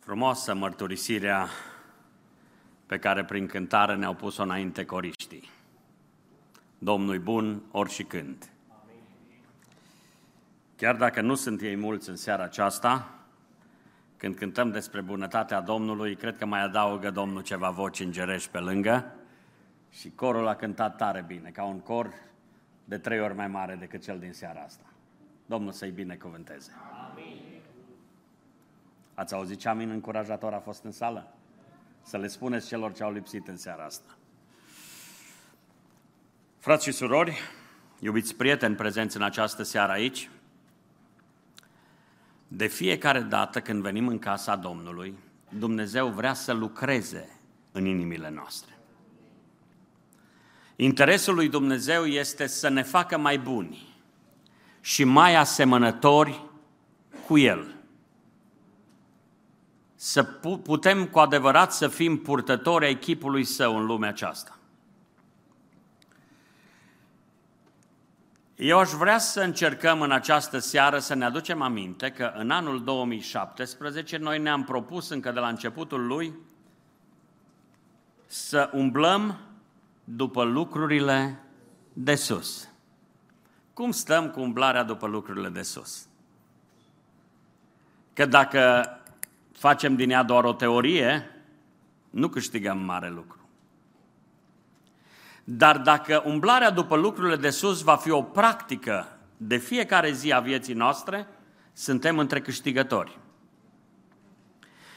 Frumoasă mărturisirea pe care prin cântare ne-au pus-o înainte coriștii. Domnul bun ori și când. Chiar dacă nu sunt ei mulți în seara aceasta, când cântăm despre bunătatea Domnului, cred că mai adaugă Domnul ceva voci îngerești pe lângă și corul a cântat tare bine, ca un cor de trei ori mai mare decât cel din seara asta. Domnul să-i binecuvânteze. Ați auzit ce amin încurajator a fost în sală? Să le spuneți celor ce au lipsit în seara asta. Frați și surori, iubiți prieteni prezenți în această seară aici, de fiecare dată când venim în casa Domnului, Dumnezeu vrea să lucreze în inimile noastre. Interesul lui Dumnezeu este să ne facă mai buni și mai asemănători cu El să putem cu adevărat să fim purtători ai chipului său în lumea aceasta. Eu aș vrea să încercăm în această seară să ne aducem aminte că în anul 2017 noi ne-am propus încă de la începutul lui să umblăm după lucrurile de sus. Cum stăm cu umblarea după lucrurile de sus? Că dacă facem din ea doar o teorie, nu câștigăm mare lucru. Dar dacă umblarea după lucrurile de sus va fi o practică de fiecare zi a vieții noastre, suntem între câștigători.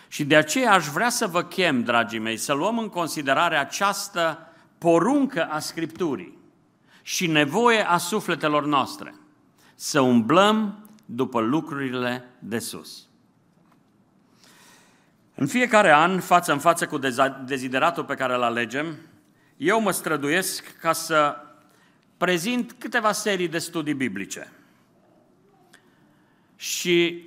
Și de aceea aș vrea să vă chem, dragii mei, să luăm în considerare această poruncă a Scripturii și nevoie a sufletelor noastre, să umblăm după lucrurile de sus. În fiecare an, față în față cu dezideratul pe care îl alegem, eu mă străduiesc ca să prezint câteva serii de studii biblice. Și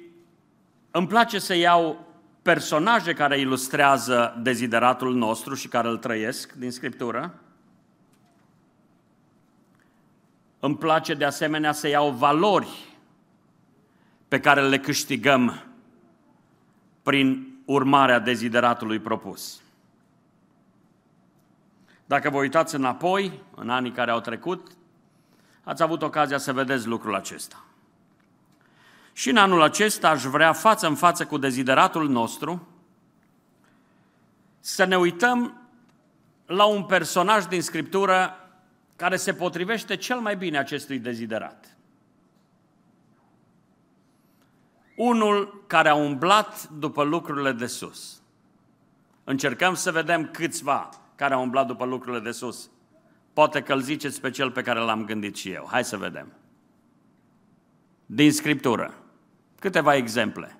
îmi place să iau personaje care ilustrează dezideratul nostru și care îl trăiesc din Scriptură. Îmi place de asemenea să iau valori pe care le câștigăm prin urmarea dezideratului propus. Dacă vă uitați înapoi, în anii care au trecut, ați avut ocazia să vedeți lucrul acesta. Și în anul acesta aș vrea față în față cu dezideratul nostru să ne uităm la un personaj din Scriptură care se potrivește cel mai bine acestui deziderat. Unul care a umblat după lucrurile de sus. Încercăm să vedem câțiva care au umblat după lucrurile de sus. Poate că îl ziceți pe cel pe care l-am gândit și eu. Hai să vedem. Din Scriptură. Câteva exemple.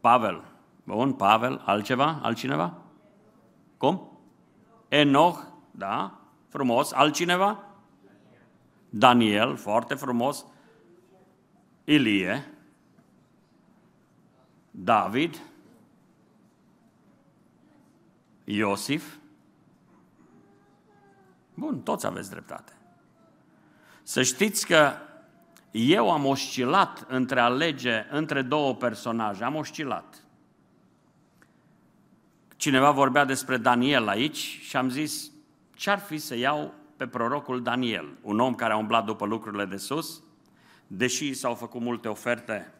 Pavel. Bun, Pavel. Altceva? Altcineva? Cum? Enoch. Da? Frumos. Altcineva? Daniel. Foarte frumos. Ilie, David, Iosif. Bun, toți aveți dreptate. Să știți că eu am oscilat între alege între două personaje, am oscilat. Cineva vorbea despre Daniel aici și am zis, ce-ar fi să iau pe prorocul Daniel, un om care a umblat după lucrurile de sus, deși s-au făcut multe oferte.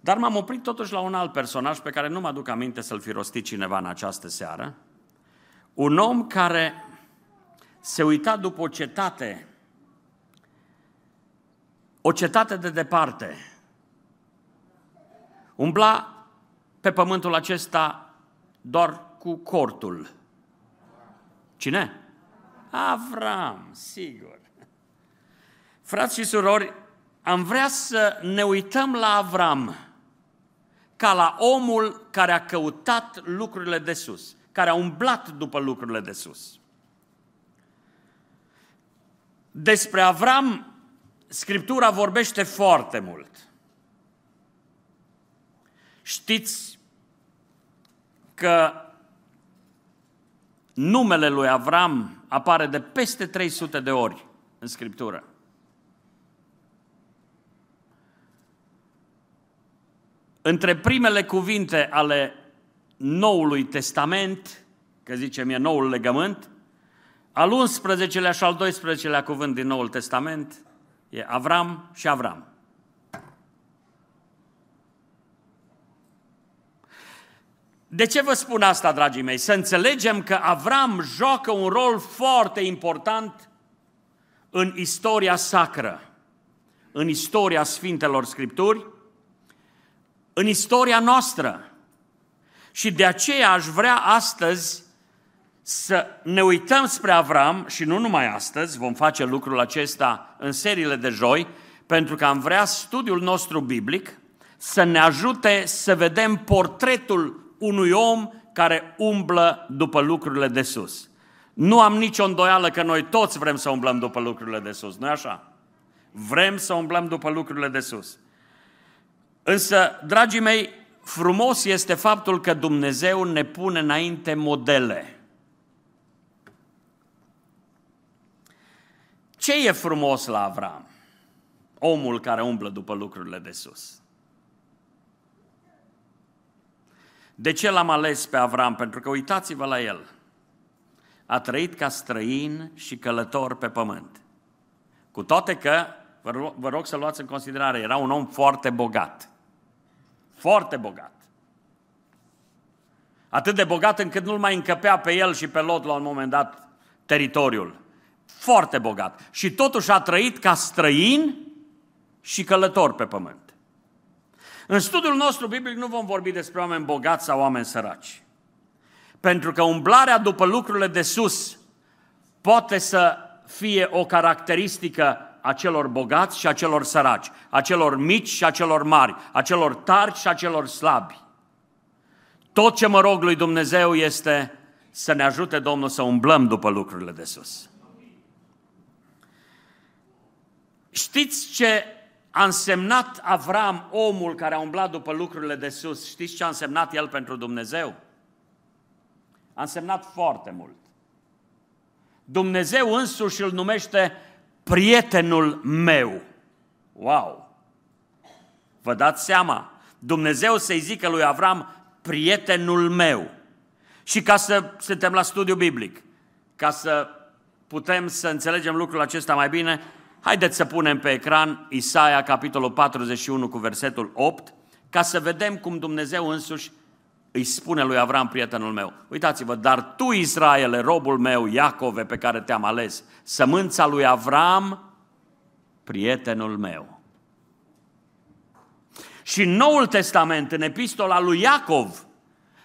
Dar m-am oprit totuși la un alt personaj pe care nu mă aduc aminte să-l fi rostit cineva în această seară. Un om care se uita după o cetate, o cetate de departe. Umbla pe pământul acesta doar cu cortul. Cine? Avram, sigur. Frați și surori, am vrea să ne uităm la Avram ca la omul care a căutat lucrurile de sus, care a umblat după lucrurile de sus. Despre Avram, Scriptura vorbește foarte mult. Știți că numele lui Avram apare de peste 300 de ori în Scriptură. Între primele cuvinte ale Noului Testament, că zicem e Noul Legământ, al 11-lea și al 12-lea cuvânt din Noul Testament e Avram și Avram. De ce vă spun asta, dragii mei? Să înțelegem că Avram joacă un rol foarte important în istoria sacră, în istoria Sfintelor Scripturi, în istoria noastră. Și de aceea aș vrea astăzi să ne uităm spre Avram și nu numai astăzi, vom face lucrul acesta în seriile de joi, pentru că am vrea studiul nostru biblic să ne ajute să vedem portretul unui om care umblă după lucrurile de sus. Nu am nicio îndoială că noi toți vrem să umblăm după lucrurile de sus, nu-i așa? Vrem să umblăm după lucrurile de sus. Însă, dragii mei, frumos este faptul că Dumnezeu ne pune înainte modele. Ce e frumos la Avram? Omul care umblă după lucrurile de sus. De ce l-am ales pe Avram? Pentru că uitați-vă la el. A trăit ca străin și călător pe pământ. Cu toate că, vă rog, vă rog să luați în considerare, era un om foarte bogat. Foarte bogat. Atât de bogat încât nu-l mai încăpea pe el și pe Lot la un moment dat teritoriul. Foarte bogat. Și totuși a trăit ca străin și călător pe pământ. În studiul nostru biblic nu vom vorbi despre oameni bogați sau oameni săraci. Pentru că umblarea după lucrurile de sus poate să fie o caracteristică a celor bogați și a celor săraci, a celor mici și a celor mari, a celor tari și a celor slabi. Tot ce mă rog lui Dumnezeu este să ne ajute Domnul să umblăm după lucrurile de sus. Știți ce a însemnat Avram, omul care a umblat după lucrurile de sus, știți ce a însemnat el pentru Dumnezeu? A însemnat foarte mult. Dumnezeu însuși îl numește prietenul meu. Wow! Vă dați seama? Dumnezeu să-i zică lui Avram, prietenul meu. Și ca să suntem la studiu biblic, ca să putem să înțelegem lucrul acesta mai bine, Haideți să punem pe ecran Isaia, capitolul 41, cu versetul 8, ca să vedem cum Dumnezeu însuși îi spune lui Avram, prietenul meu, uitați-vă, dar tu, Israele, robul meu, Iacove, pe care te-am ales, sămânța lui Avram, prietenul meu. Și în Noul Testament, în epistola lui Iacov,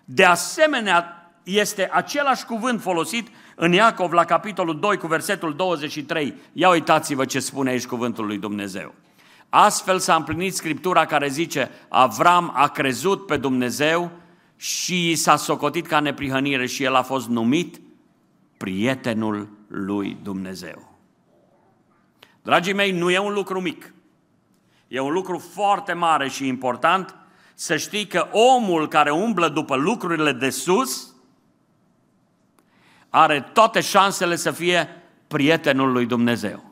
de asemenea, este același cuvânt folosit în Iacov, la capitolul 2, cu versetul 23, ia uitați-vă ce spune aici cuvântul lui Dumnezeu. Astfel s-a împlinit Scriptura care zice, Avram a crezut pe Dumnezeu și s-a socotit ca neprihănire și el a fost numit prietenul lui Dumnezeu. Dragii mei, nu e un lucru mic. E un lucru foarte mare și important să știi că omul care umblă după lucrurile de sus are toate șansele să fie prietenul lui Dumnezeu.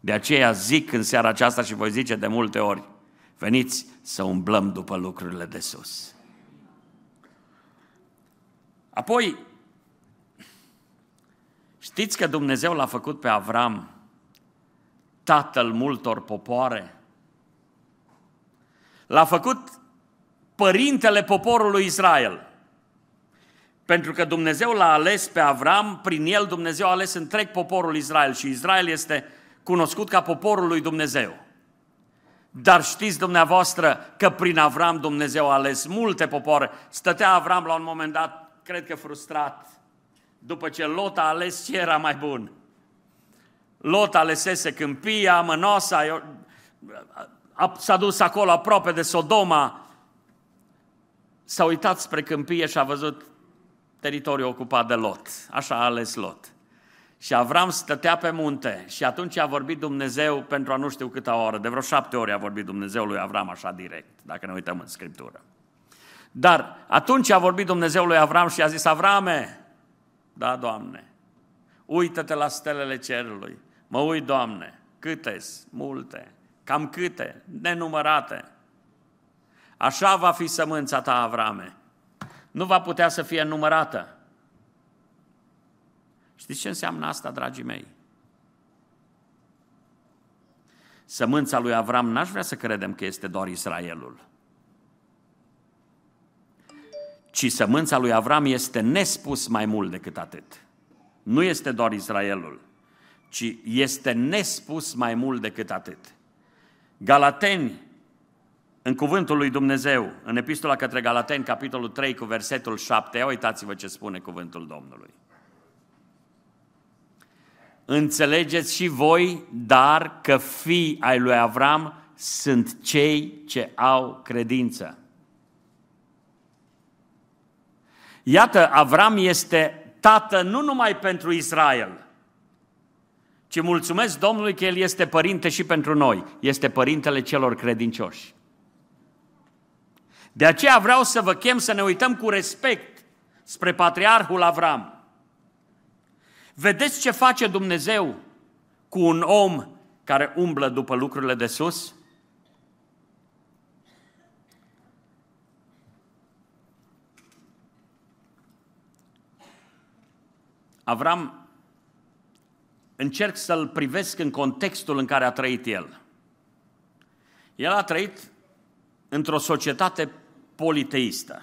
De aceea zic în seara aceasta și voi zice de multe ori, veniți să umblăm după lucrurile de sus. Apoi, știți că Dumnezeu l-a făcut pe Avram tatăl multor popoare? L-a făcut părintele poporului Israel. Pentru că Dumnezeu l-a ales pe Avram, prin el Dumnezeu a ales întreg poporul Israel și Israel este cunoscut ca poporul lui Dumnezeu. Dar știți dumneavoastră că prin Avram Dumnezeu a ales multe popoare. Stătea Avram la un moment dat, cred că frustrat, după ce Lot a ales ce era mai bun. Lot alesese câmpia, mănoasa, s-a dus acolo aproape de Sodoma, s-a uitat spre câmpie și a văzut teritoriul ocupat de Lot. Așa a ales Lot. Și Avram stătea pe munte și atunci a vorbit Dumnezeu pentru a nu știu câta oră, de vreo șapte ori a vorbit Dumnezeu lui Avram așa direct, dacă ne uităm în Scriptură. Dar atunci a vorbit Dumnezeu lui Avram și a zis, Avrame, da, Doamne, uită-te la stelele cerului, mă uit, Doamne, câte multe, cam câte, nenumărate. Așa va fi sămânța ta, Avrame. Nu va putea să fie numărată. Știți ce înseamnă asta, dragii mei? Sămânța lui Avram n-aș vrea să credem că este doar Israelul. Ci sămânța lui Avram este nespus mai mult decât atât. Nu este doar Israelul, ci este nespus mai mult decât atât. Galateni, în cuvântul lui Dumnezeu, în epistola către Galateni, capitolul 3, cu versetul 7, uitați-vă ce spune cuvântul Domnului. Înțelegeți și voi, dar că fii ai lui Avram sunt cei ce au credință. Iată, Avram este tată nu numai pentru Israel, ci mulțumesc Domnului că El este părinte și pentru noi, este părintele celor credincioși. De aceea vreau să vă chem să ne uităm cu respect spre patriarhul Avram. Vedeți ce face Dumnezeu cu un om care umblă după lucrurile de sus? Avram, încerc să-l privesc în contextul în care a trăit el. El a trăit într-o societate politeistă,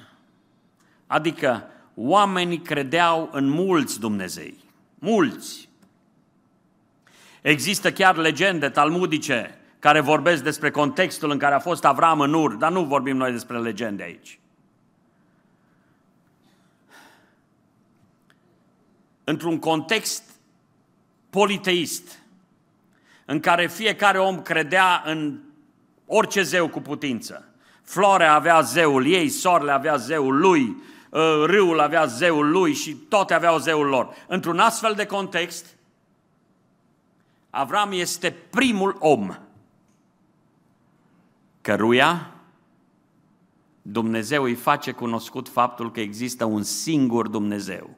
adică oamenii credeau în mulți Dumnezei. Mulți. Există chiar legende talmudice care vorbesc despre contextul în care a fost Avram în Ur, dar nu vorbim noi despre legende aici. Într-un context politeist, în care fiecare om credea în orice zeu cu putință. Floarea avea zeul ei, soarele avea zeul lui, Uh, râul avea zeul lui și toate aveau zeul lor. Într-un astfel de context, Avram este primul om căruia Dumnezeu îi face cunoscut faptul că există un singur Dumnezeu.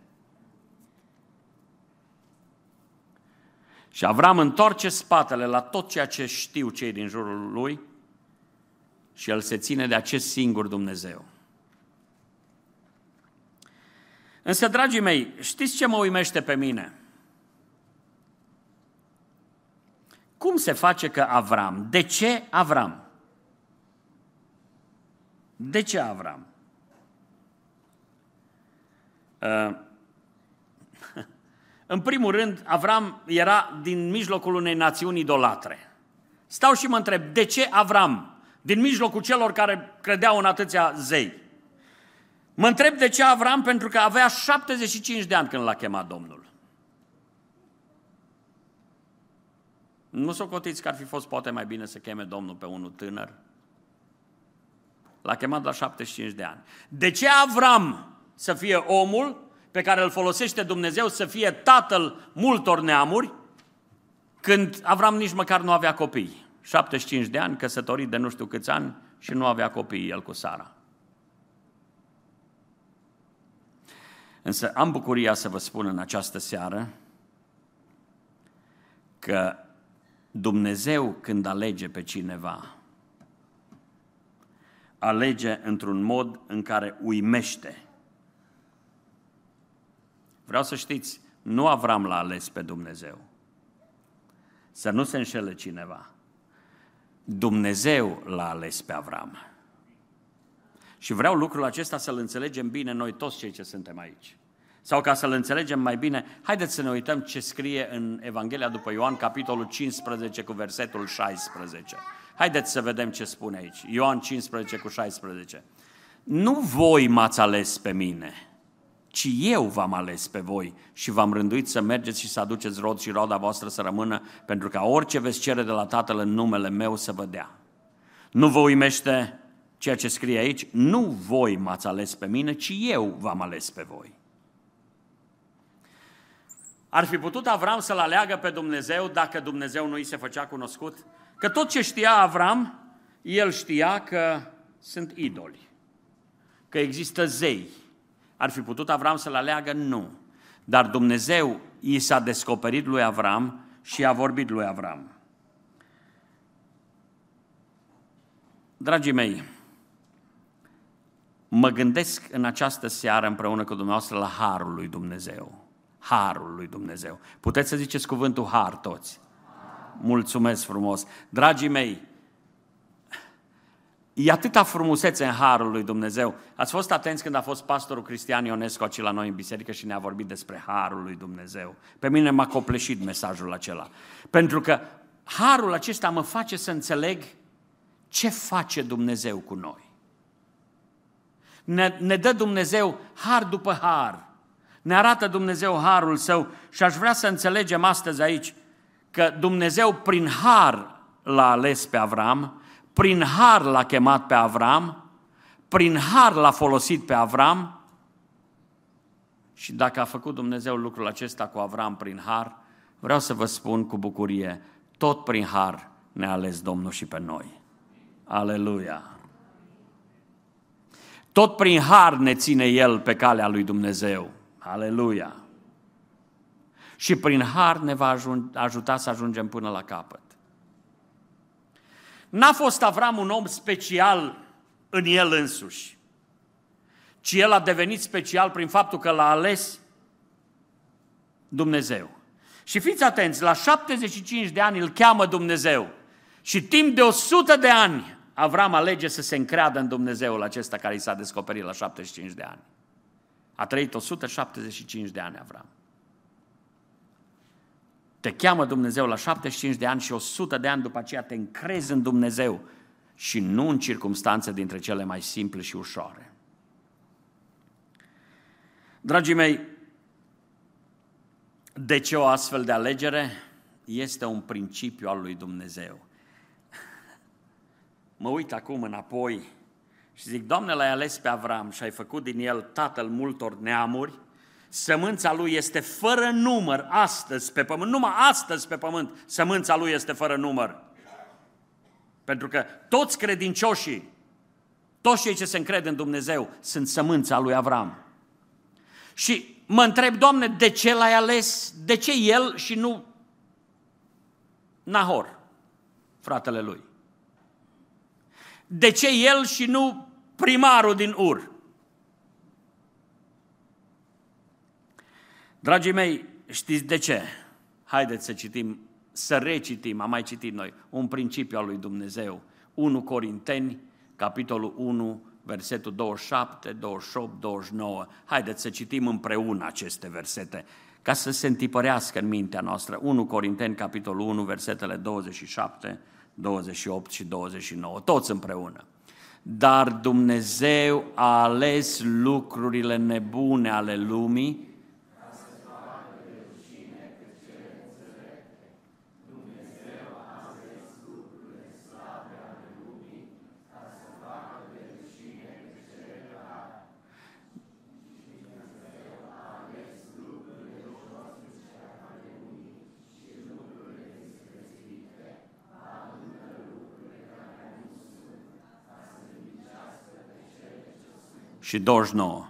Și Avram întoarce spatele la tot ceea ce știu cei din jurul lui și el se ține de acest singur Dumnezeu. Însă, dragii mei, știți ce mă uimește pe mine? Cum se face că Avram? De ce Avram? De ce Avram? Uh, în primul rând, Avram era din mijlocul unei națiuni idolatre. Stau și mă întreb, de ce Avram, din mijlocul celor care credeau în atâția zei? Mă întreb de ce Avram, pentru că avea 75 de ani când l-a chemat Domnul. Nu s-o cotiți că ar fi fost poate mai bine să cheme Domnul pe unul tânăr? L-a chemat la 75 de ani. De ce Avram să fie omul pe care îl folosește Dumnezeu să fie tatăl multor neamuri, când Avram nici măcar nu avea copii? 75 de ani, căsătorit de nu știu câți ani și nu avea copii el cu Sara. Însă am bucuria să vă spun în această seară că Dumnezeu când alege pe cineva, alege într-un mod în care uimește. Vreau să știți, nu Avram l-a ales pe Dumnezeu. Să nu se înșele cineva. Dumnezeu l-a ales pe Avram. Și vreau lucrul acesta să-l înțelegem bine noi toți cei ce suntem aici. Sau ca să-l înțelegem mai bine, haideți să ne uităm ce scrie în Evanghelia după Ioan, capitolul 15 cu versetul 16. Haideți să vedem ce spune aici. Ioan 15 cu 16. Nu voi m-ați ales pe mine, ci eu v-am ales pe voi și v-am rânduit să mergeți și să aduceți rod și roda voastră să rămână, pentru ca orice veți cere de la Tatăl în numele meu să vă dea. Nu vă uimește ceea ce scrie aici, nu voi m-ați ales pe mine, ci eu v-am ales pe voi. Ar fi putut Avram să-l aleagă pe Dumnezeu dacă Dumnezeu nu îi se făcea cunoscut? Că tot ce știa Avram, el știa că sunt idoli, că există zei. Ar fi putut Avram să-l aleagă? Nu. Dar Dumnezeu i s-a descoperit lui Avram și a vorbit lui Avram. Dragii mei, mă gândesc în această seară împreună cu dumneavoastră la Harul lui Dumnezeu. Harul lui Dumnezeu. Puteți să ziceți cuvântul Har toți. Mulțumesc frumos. Dragii mei, e atâta frumusețe în Harul lui Dumnezeu. Ați fost atenți când a fost pastorul Cristian Ionescu aici la noi în biserică și ne-a vorbit despre Harul lui Dumnezeu. Pe mine m-a copleșit mesajul acela. Pentru că Harul acesta mă face să înțeleg ce face Dumnezeu cu noi. Ne, ne dă Dumnezeu har după har. Ne arată Dumnezeu harul său și aș vrea să înțelegem astăzi aici că Dumnezeu prin har l-a ales pe Avram, prin har l-a chemat pe Avram, prin har l-a folosit pe Avram și dacă a făcut Dumnezeu lucrul acesta cu Avram prin har, vreau să vă spun cu bucurie, tot prin har ne-a ales Domnul și pe noi. Aleluia! Tot prin har ne ține El pe calea lui Dumnezeu. Aleluia! Și prin har ne va ajuta să ajungem până la capăt. N-a fost Avram un om special în el însuși, ci el a devenit special prin faptul că l-a ales Dumnezeu. Și fiți atenți, la 75 de ani îl cheamă Dumnezeu și timp de 100 de ani Avram alege să se încreadă în Dumnezeul acesta care i s-a descoperit la 75 de ani. A trăit 175 de ani Avram. Te cheamă Dumnezeu la 75 de ani și 100 de ani după aceea te încrezi în Dumnezeu și nu în circunstanțe dintre cele mai simple și ușoare. Dragii mei, de ce o astfel de alegere? Este un principiu al lui Dumnezeu. Mă uit acum înapoi și zic, Doamne, l-ai ales pe Avram și ai făcut din el tatăl multor neamuri, sămânța lui este fără număr astăzi pe pământ, numai astăzi pe pământ, sămânța lui este fără număr. Pentru că toți credincioșii, toți cei ce se încred în Dumnezeu, sunt sămânța lui Avram. Și mă întreb, Doamne, de ce l-ai ales? De ce el și nu Nahor, fratele lui? De ce el și nu primarul din Ur? Dragii mei, știți de ce? Haideți să citim, să recitim, am mai citit noi, un principiu al lui Dumnezeu. 1 Corinteni, capitolul 1, versetul 27, 28, 29. Haideți să citim împreună aceste versete, ca să se întipărească în mintea noastră. 1 Corinteni, capitolul 1, versetele 27, 28 și 29, toți împreună. Dar Dumnezeu a ales lucrurile nebune ale lumii și 29.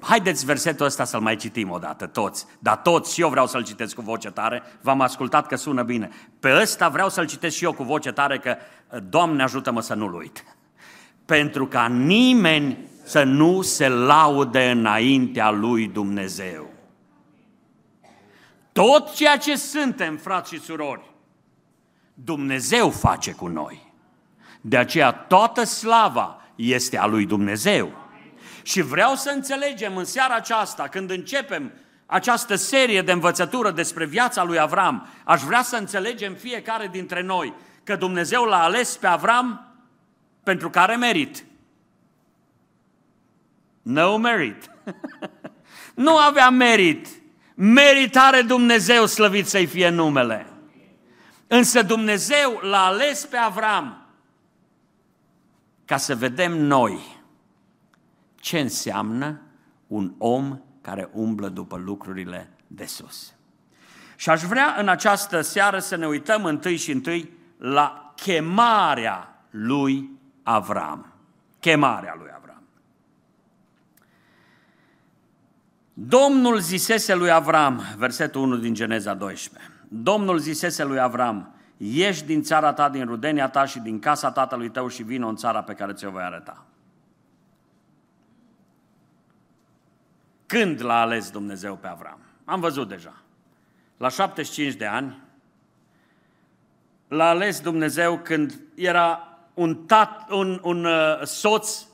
Haideți versetul ăsta să-l mai citim o dată, toți. Dar toți, și eu vreau să-l citesc cu voce tare. V-am ascultat că sună bine. Pe ăsta vreau să-l citesc și eu cu voce tare, că Doamne ajută-mă să nu-l uit. Pentru ca nimeni să nu se laude înaintea lui Dumnezeu. Tot ceea ce suntem, frați și surori, Dumnezeu face cu noi. De aceea toată slava este a lui Dumnezeu. Și vreau să înțelegem în seara aceasta, când începem această serie de învățătură despre viața lui Avram, aș vrea să înțelegem fiecare dintre noi că Dumnezeu l-a ales pe Avram pentru care merit. No merit. nu avea merit. Meritare Dumnezeu slăvit să-i fie numele. Însă Dumnezeu l-a ales pe Avram ca să vedem noi ce înseamnă un om care umblă după lucrurile de sus. Și aș vrea în această seară să ne uităm întâi și întâi la chemarea lui Avram. Chemarea lui Avram. Domnul zisese lui Avram, versetul 1 din Geneza 12, Domnul zisese lui Avram, ieși din țara ta, din rudenia ta și din casa tatălui tău și vină în țara pe care ți-o voi arăta. Când l-a ales Dumnezeu pe Avram? Am văzut deja. La 75 de ani, l-a ales Dumnezeu când era un, tat, un, un uh, soț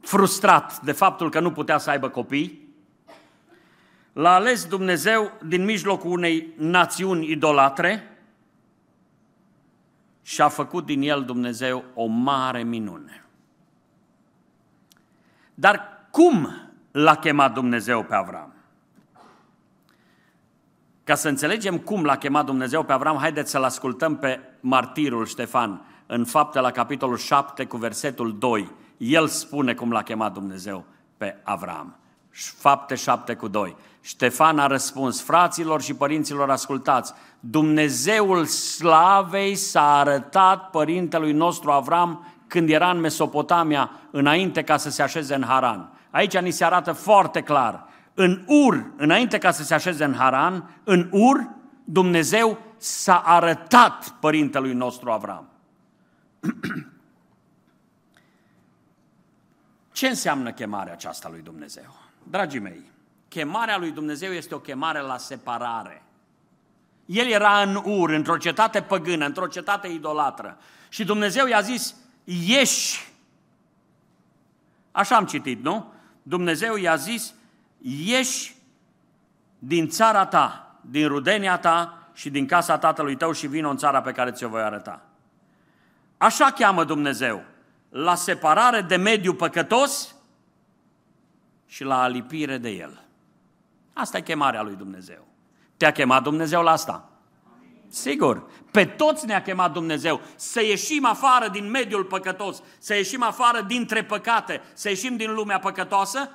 frustrat de faptul că nu putea să aibă copii, l-a ales Dumnezeu din mijlocul unei națiuni idolatre și a făcut din el Dumnezeu o mare minune. Dar cum l-a chemat Dumnezeu pe Avram? Ca să înțelegem cum l-a chemat Dumnezeu pe Avram, haideți să-l ascultăm pe martirul Ștefan în fapte la capitolul 7 cu versetul 2. El spune cum l-a chemat Dumnezeu pe Avram. Fapte 7 cu 2. Ștefan a răspuns, fraților și părinților ascultați, Dumnezeul slavei s-a arătat părintelui nostru Avram când era în Mesopotamia, înainte ca să se așeze în Haran. Aici ni se arată foarte clar. În Ur, înainte ca să se așeze în Haran, în Ur, Dumnezeu s-a arătat părintelui nostru Avram. Ce înseamnă chemarea aceasta lui Dumnezeu? Dragii mei, chemarea lui Dumnezeu este o chemare la separare. El era în Ur, într-o cetate păgână, într-o cetate idolatră. Și Dumnezeu i-a zis, ieși. Așa am citit, nu? Dumnezeu i-a zis, ieși din țara ta, din rudenia ta și din casa tatălui tău și vină în țara pe care ți-o voi arăta. Așa cheamă Dumnezeu, la separare de mediul păcătos și la alipire de el. Asta e chemarea lui Dumnezeu. Te-a chemat Dumnezeu la asta? Sigur, pe toți ne-a chemat Dumnezeu să ieșim afară din mediul păcătos, să ieșim afară dintre păcate, să ieșim din lumea păcătoasă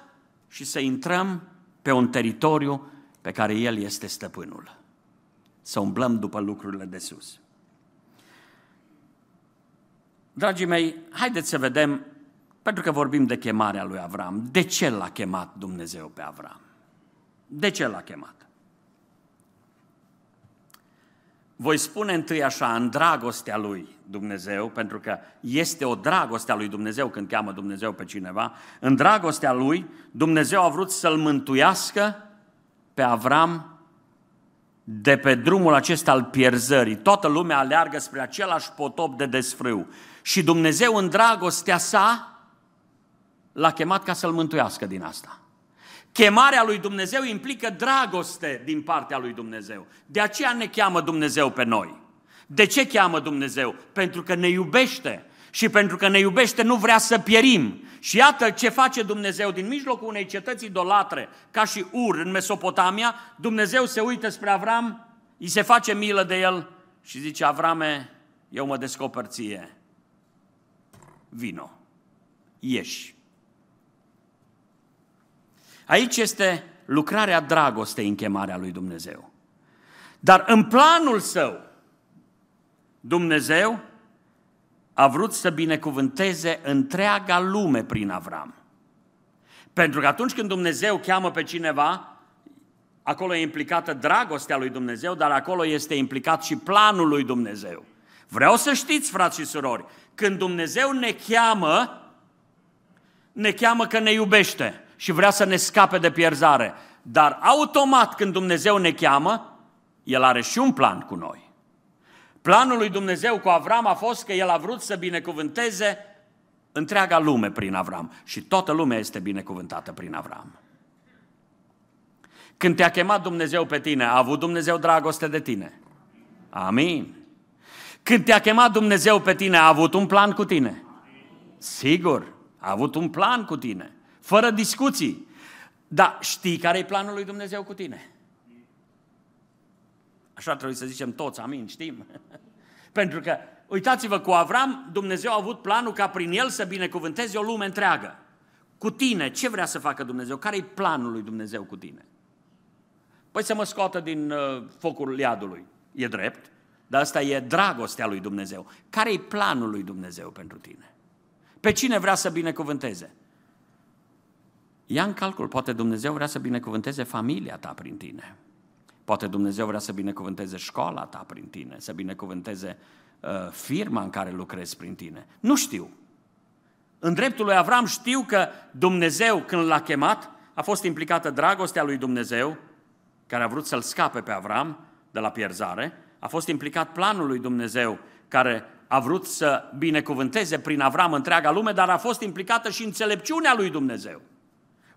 și să intrăm pe un teritoriu pe care El este stăpânul. Să umblăm după lucrurile de sus. Dragii mei, haideți să vedem, pentru că vorbim de chemarea lui Avram, de ce l-a chemat Dumnezeu pe Avram? De ce l-a chemat? Voi spune întâi așa, în dragostea lui Dumnezeu, pentru că este o dragoste a lui Dumnezeu când cheamă Dumnezeu pe cineva, în dragostea lui Dumnezeu a vrut să-l mântuiască pe Avram de pe drumul acesta al pierzării. Toată lumea aleargă spre același potop de desfrâu. Și Dumnezeu în dragostea sa l-a chemat ca să-l mântuiască din asta. Chemarea lui Dumnezeu implică dragoste din partea lui Dumnezeu. De aceea ne cheamă Dumnezeu pe noi. De ce cheamă Dumnezeu? Pentru că ne iubește. Și pentru că ne iubește nu vrea să pierim. Și iată ce face Dumnezeu din mijlocul unei cetăți idolatre, ca și Ur în Mesopotamia, Dumnezeu se uită spre Avram, îi se face milă de el și zice, Avrame, eu mă descoper ție. Vino, ieși. Aici este lucrarea dragostei în chemarea lui Dumnezeu. Dar în planul său, Dumnezeu a vrut să binecuvânteze întreaga lume prin Avram. Pentru că atunci când Dumnezeu cheamă pe cineva, acolo e implicată dragostea lui Dumnezeu, dar acolo este implicat și planul lui Dumnezeu. Vreau să știți, frați și surori, când Dumnezeu ne cheamă, ne cheamă că ne iubește și vrea să ne scape de pierzare. Dar automat când Dumnezeu ne cheamă, El are și un plan cu noi. Planul lui Dumnezeu cu Avram a fost că El a vrut să binecuvânteze întreaga lume prin Avram. Și toată lumea este binecuvântată prin Avram. Când te-a chemat Dumnezeu pe tine, a avut Dumnezeu dragoste de tine. Amin. Când te-a chemat Dumnezeu pe tine, a avut un plan cu tine. Sigur, a avut un plan cu tine fără discuții. Dar știi care e planul lui Dumnezeu cu tine? Așa trebuie să zicem toți, amin, știm. Pentru că, uitați-vă, cu Avram, Dumnezeu a avut planul ca prin el să binecuvânteze o lume întreagă. Cu tine, ce vrea să facă Dumnezeu? Care e planul lui Dumnezeu cu tine? Păi să mă scoată din uh, focul iadului. E drept, dar asta e dragostea lui Dumnezeu. Care e planul lui Dumnezeu pentru tine? Pe cine vrea să binecuvânteze? Ia în calcul, poate Dumnezeu vrea să binecuvânteze familia ta prin tine. Poate Dumnezeu vrea să binecuvânteze școala ta prin tine, să binecuvânteze uh, firma în care lucrezi prin tine. Nu știu. În dreptul lui Avram știu că Dumnezeu, când l-a chemat, a fost implicată dragostea lui Dumnezeu, care a vrut să-l scape pe Avram de la pierzare, a fost implicat planul lui Dumnezeu, care a vrut să binecuvânteze prin Avram întreaga lume, dar a fost implicată și înțelepciunea lui Dumnezeu.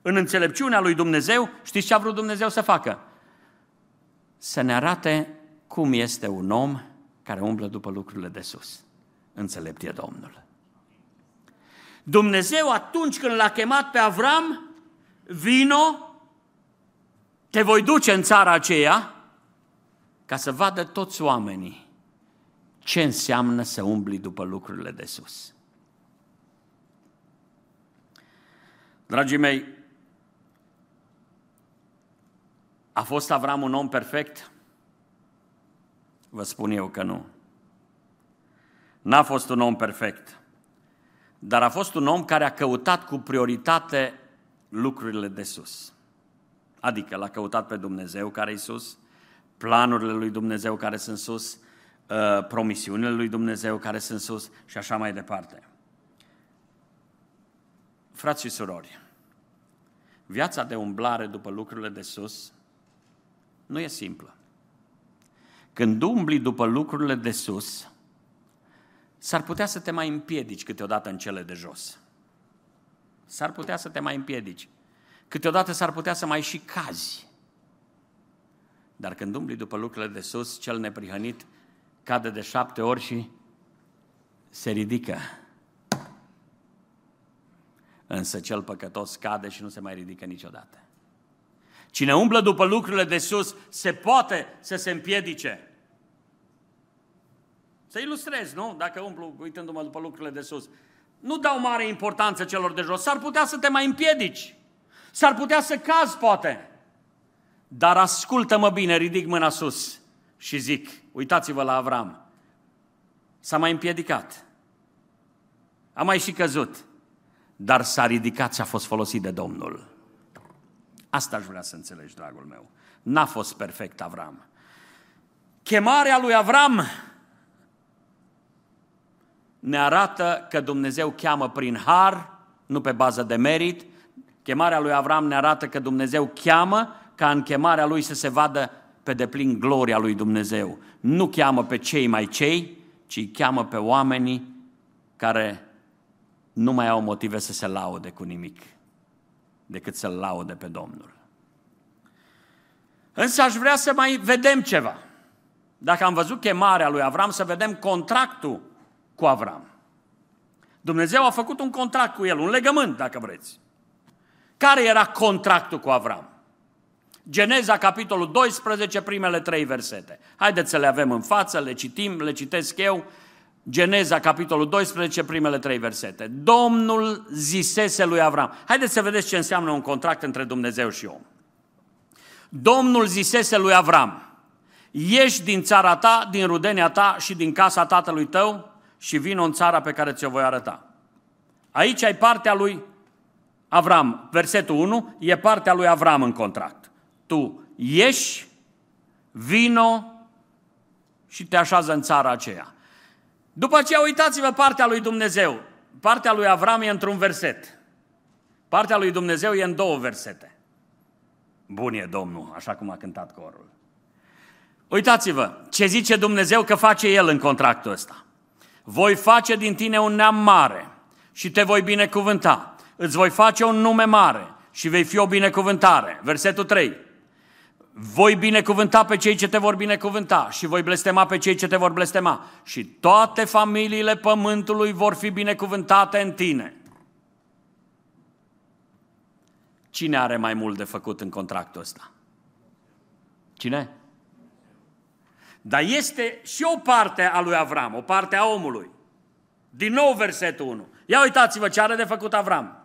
În înțelepciunea lui Dumnezeu, știți ce a vrut Dumnezeu să facă? Să ne arate cum este un om care umblă după lucrurile de sus. Înțelept e Domnul. Dumnezeu atunci când l-a chemat pe Avram, vino, te voi duce în țara aceea ca să vadă toți oamenii ce înseamnă să umbli după lucrurile de sus. Dragii mei, a fost Avram un om perfect? Vă spun eu că nu. N-a fost un om perfect, dar a fost un om care a căutat cu prioritate lucrurile de sus. Adică l-a căutat pe Dumnezeu care e sus, planurile lui Dumnezeu care sunt sus, uh, promisiunile lui Dumnezeu care sunt sus și așa mai departe. Frați și surori, viața de umblare după lucrurile de sus nu e simplă. Când umbli după lucrurile de sus, s-ar putea să te mai împiedici câteodată în cele de jos. S-ar putea să te mai împiedici. Câteodată s-ar putea să mai și cazi. Dar când umbli după lucrurile de sus, cel neprihănit cade de șapte ori și se ridică. Însă cel păcătos cade și nu se mai ridică niciodată. Cine umblă după lucrurile de sus, se poate să se împiedice. Să ilustrez, nu? Dacă umblu uitându-mă după lucrurile de sus. Nu dau mare importanță celor de jos. S-ar putea să te mai împiedici. S-ar putea să cazi, poate. Dar ascultă-mă bine, ridic mâna sus și zic, uitați-vă la Avram. S-a mai împiedicat. A mai și căzut. Dar s-a ridicat și a fost folosit de Domnul. Asta aș vrea să înțelegi, dragul meu. N-a fost perfect Avram. Chemarea lui Avram ne arată că Dumnezeu cheamă prin har, nu pe bază de merit. Chemarea lui Avram ne arată că Dumnezeu cheamă ca în chemarea lui să se vadă pe deplin gloria lui Dumnezeu. Nu cheamă pe cei mai cei, ci cheamă pe oamenii care nu mai au motive să se laude cu nimic decât să-L laude pe Domnul. Însă aș vrea să mai vedem ceva. Dacă am văzut chemarea lui Avram, să vedem contractul cu Avram. Dumnezeu a făcut un contract cu el, un legământ, dacă vreți. Care era contractul cu Avram? Geneza, capitolul 12, primele trei versete. Haideți să le avem în față, le citim, le citesc eu. Geneza, capitolul 12, primele trei versete. Domnul zisese lui Avram. Haideți să vedeți ce înseamnă un contract între Dumnezeu și om. Domnul zisese lui Avram, ieși din țara ta, din rudenia ta și din casa tatălui tău și vin în țara pe care ți-o voi arăta. Aici ai partea lui Avram. Versetul 1 e partea lui Avram în contract. Tu ieși, vino și te așează în țara aceea. După aceea uitați-vă partea lui Dumnezeu. Partea lui Avram e într-un verset. Partea lui Dumnezeu e în două versete. Bun e Domnul, așa cum a cântat corul. Uitați-vă ce zice Dumnezeu că face El în contractul ăsta. Voi face din tine un neam mare și te voi binecuvânta. Îți voi face un nume mare și vei fi o binecuvântare. Versetul 3. Voi binecuvânta pe cei ce te vor binecuvânta și voi blestema pe cei ce te vor blestema. Și toate familiile pământului vor fi binecuvântate în tine. Cine are mai mult de făcut în contractul ăsta? Cine? Dar este și o parte a lui Avram, o parte a omului. Din nou versetul 1. Ia uitați-vă ce are de făcut Avram.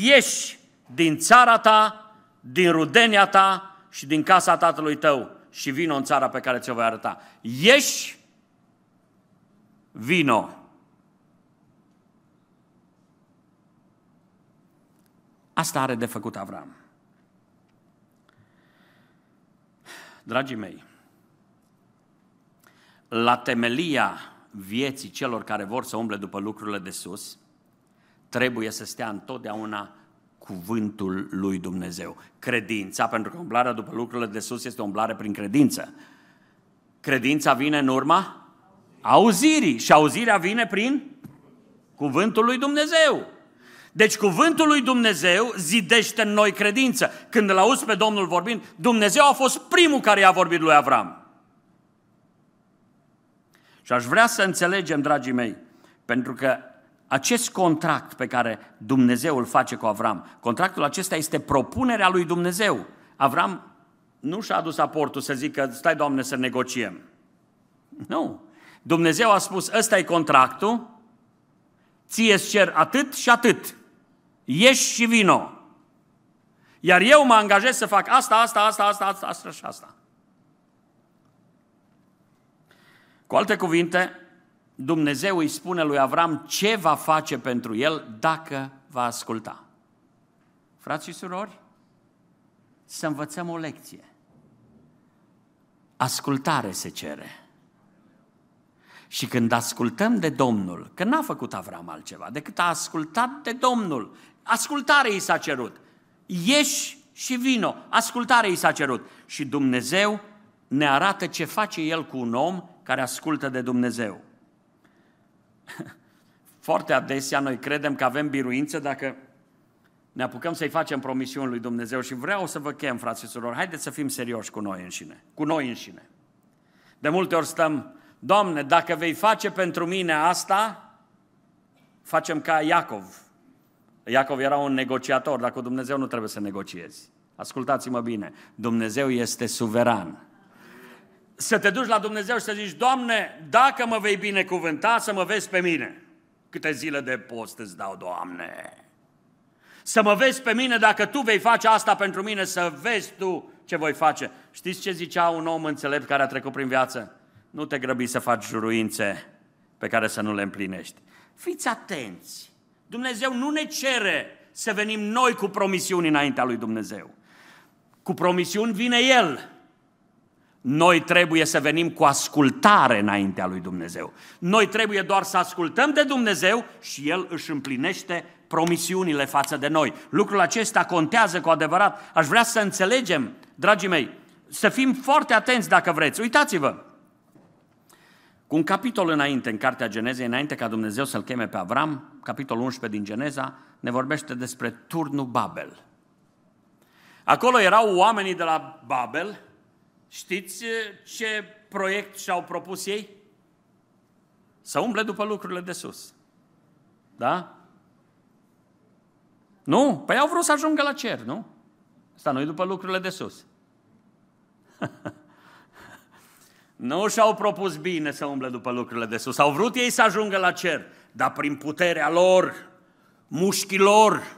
Ieși din țara ta, din rudenia ta și din casa tatălui tău și vino în țara pe care ți-o voi arăta. Ieși, vino. Asta are de făcut Avram. Dragii mei, la temelia vieții celor care vor să umble după lucrurile de sus, trebuie să stea întotdeauna cuvântul lui Dumnezeu. Credința, pentru că umblarea după lucrurile de sus este o umblare prin credință. Credința vine în urma auzirii și auzirea vine prin cuvântul lui Dumnezeu. Deci cuvântul lui Dumnezeu zidește în noi credință. Când îl auzi pe Domnul vorbind, Dumnezeu a fost primul care i-a vorbit lui Avram. Și aș vrea să înțelegem, dragii mei, pentru că acest contract pe care Dumnezeu îl face cu Avram, contractul acesta este propunerea lui Dumnezeu. Avram nu și-a adus aportul să zică, stai Doamne să negociem. Nu. Dumnezeu a spus, ăsta e contractul, ție îți cer atât și atât. Ieși și vino. Iar eu mă angajez să fac asta, asta, asta, asta, asta, asta și asta. Cu alte cuvinte, Dumnezeu îi spune lui Avram ce va face pentru el dacă va asculta. Frați și surori, să învățăm o lecție. Ascultare se cere. Și când ascultăm de Domnul, că n-a făcut Avram altceva, decât a ascultat de Domnul, ascultare i s-a cerut. Ieși și vino, ascultare i s-a cerut. Și Dumnezeu ne arată ce face El cu un om care ascultă de Dumnezeu. Foarte adesea noi credem că avem biruință dacă ne apucăm să-i facem promisiuni lui Dumnezeu și vreau să vă chem, frați și surori, haideți să fim serioși cu noi înșine, cu noi înșine. De multe ori stăm, Doamne, dacă vei face pentru mine asta, facem ca Iacov. Iacov era un negociator, dar cu Dumnezeu nu trebuie să negociezi. Ascultați-mă bine, Dumnezeu este suveran să te duci la Dumnezeu și să zici, Doamne, dacă mă vei binecuvânta, să mă vezi pe mine. Câte zile de post îți dau, Doamne? Să mă vezi pe mine dacă Tu vei face asta pentru mine, să vezi Tu ce voi face. Știți ce zicea un om înțelept care a trecut prin viață? Nu te grăbi să faci juruințe pe care să nu le împlinești. Fiți atenți! Dumnezeu nu ne cere să venim noi cu promisiuni înaintea lui Dumnezeu. Cu promisiuni vine El. Noi trebuie să venim cu ascultare înaintea lui Dumnezeu. Noi trebuie doar să ascultăm de Dumnezeu și El își împlinește promisiunile față de noi. Lucrul acesta contează cu adevărat. Aș vrea să înțelegem, dragii mei, să fim foarte atenți dacă vreți. Uitați-vă, cu un capitol înainte, în Cartea Genezei, înainte ca Dumnezeu să-l cheme pe Avram, capitolul 11 din Geneza, ne vorbește despre turnul Babel. Acolo erau oamenii de la Babel, Știți eh, ce proiect și-au propus ei? Să umble după lucrurile de sus. Da? Nu? Păi au vrut să ajungă la cer, nu? Asta nu după lucrurile de sus. nu și-au propus bine să umble după lucrurile de sus. Au vrut ei să ajungă la cer, dar prin puterea lor, mușchilor,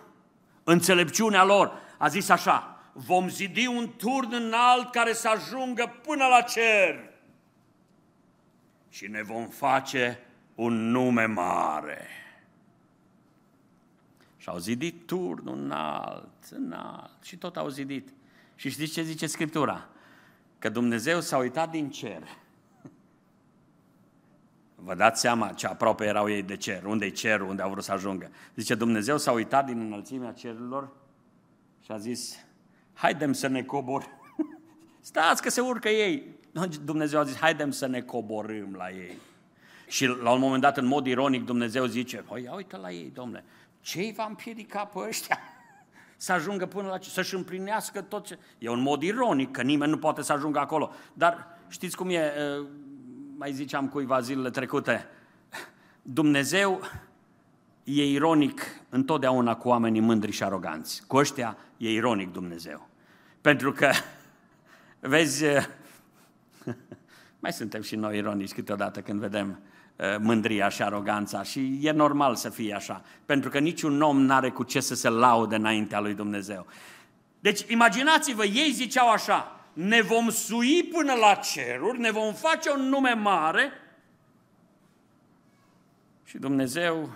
înțelepciunea lor, a zis așa, vom zidi un turn înalt care să ajungă până la cer și ne vom face un nume mare. Și au zidit turnul înalt, înalt și tot au zidit. Și știți ce zice Scriptura? Că Dumnezeu s-a uitat din cer. Vă dați seama ce aproape erau ei de cer, unde e cerul, unde au vrut să ajungă. Zice, Dumnezeu s-a uitat din înălțimea cerurilor și a zis, haidem să ne cobor. Stați că se urcă ei. Dumnezeu a zis, haidem să ne coborâm la ei. Și la un moment dat, în mod ironic, Dumnezeu zice, păi ia uite la ei, domnule, ce va împiedica pe ăștia să ajungă până la ce, să-și împlinească tot ce... E un mod ironic, că nimeni nu poate să ajungă acolo. Dar știți cum e, mai ziceam cuiva zilele trecute, Dumnezeu e ironic întotdeauna cu oamenii mândri și aroganți. Cu ăștia e ironic Dumnezeu. Pentru că, vezi, mai suntem și noi ironici câteodată când vedem uh, mândria și aroganța și e normal să fie așa, pentru că niciun om nu are cu ce să se laude înaintea lui Dumnezeu. Deci imaginați-vă, ei ziceau așa, ne vom sui până la ceruri, ne vom face un nume mare și Dumnezeu